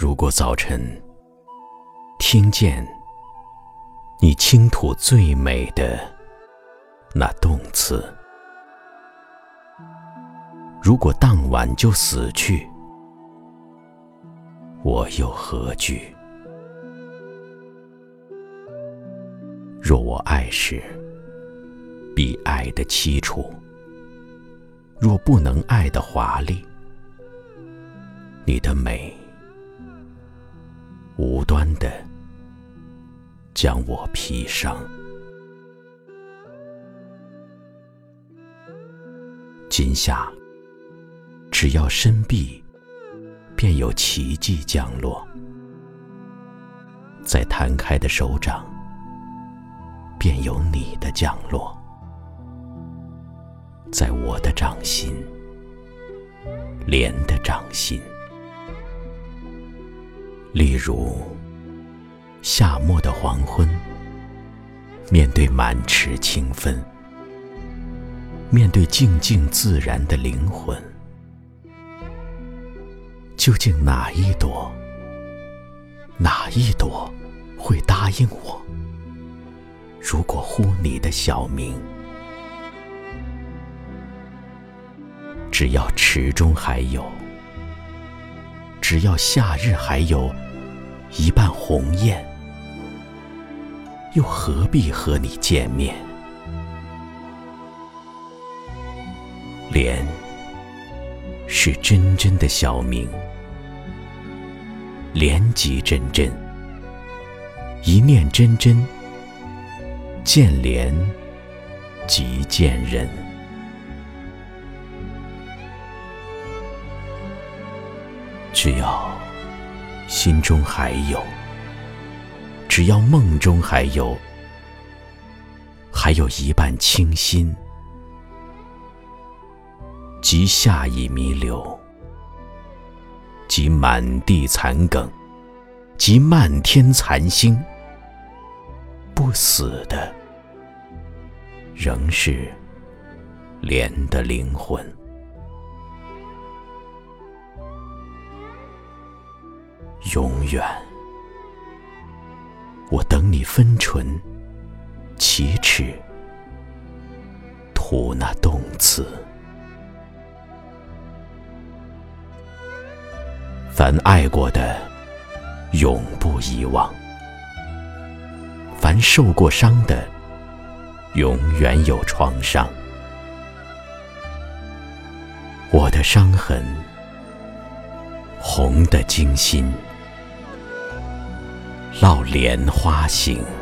如果早晨听见你倾吐最美的那动词，如果当晚就死去，我又何惧？若我爱时，必爱的凄楚；若不能爱的华丽，你的美端的将我披上。今夏，只要伸臂，便有奇迹降落，在摊开的手掌。便有你的降落，在我的掌心，莲的掌心。例如，夏末的黄昏，面对满池清芬，面对静静自然的灵魂，究竟哪一朵，哪一朵会答应我？如果呼你的小名，只要池中还有，只要夏日还有一半红艳，又何必和你见面？莲是真真的小名，莲即真真，一念真真。见莲即见人，只要心中还有，只要梦中还有，还有一半清新，即下一弥留，即满地残梗，即漫天残星，不死的。仍是莲的灵魂，永远，我等你分唇、启齿、吐那动词。凡爱过的，永不遗忘；凡受过伤的。永远有创伤，我的伤痕红的惊心，烙莲花行。